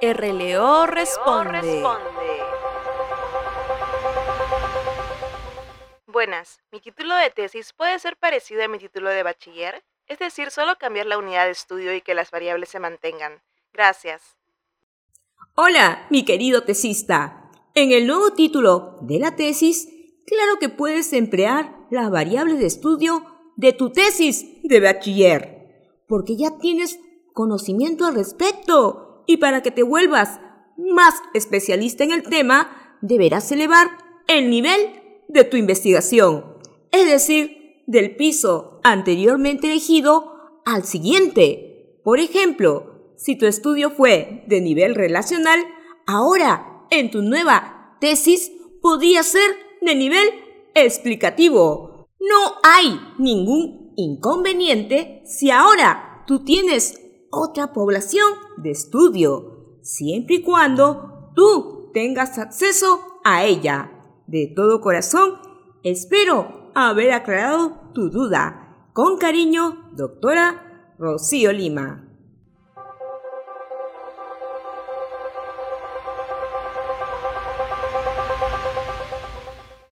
RLO responde. Buenas, mi título de tesis puede ser parecido a mi título de bachiller, es decir, solo cambiar la unidad de estudio y que las variables se mantengan. Gracias. Hola, mi querido tesista. En el nuevo título de la tesis, claro que puedes emplear las variables de estudio de tu tesis de bachiller, porque ya tienes conocimiento al respecto y para que te vuelvas más especialista en el tema, deberás elevar el nivel de tu investigación, es decir, del piso anteriormente elegido al siguiente. Por ejemplo, si tu estudio fue de nivel relacional, ahora en tu nueva tesis podría ser de nivel explicativo. No hay ningún inconveniente si ahora tú tienes otra población de estudio, siempre y cuando tú tengas acceso a ella. De todo corazón, espero haber aclarado tu duda. Con cariño, doctora Rocío Lima.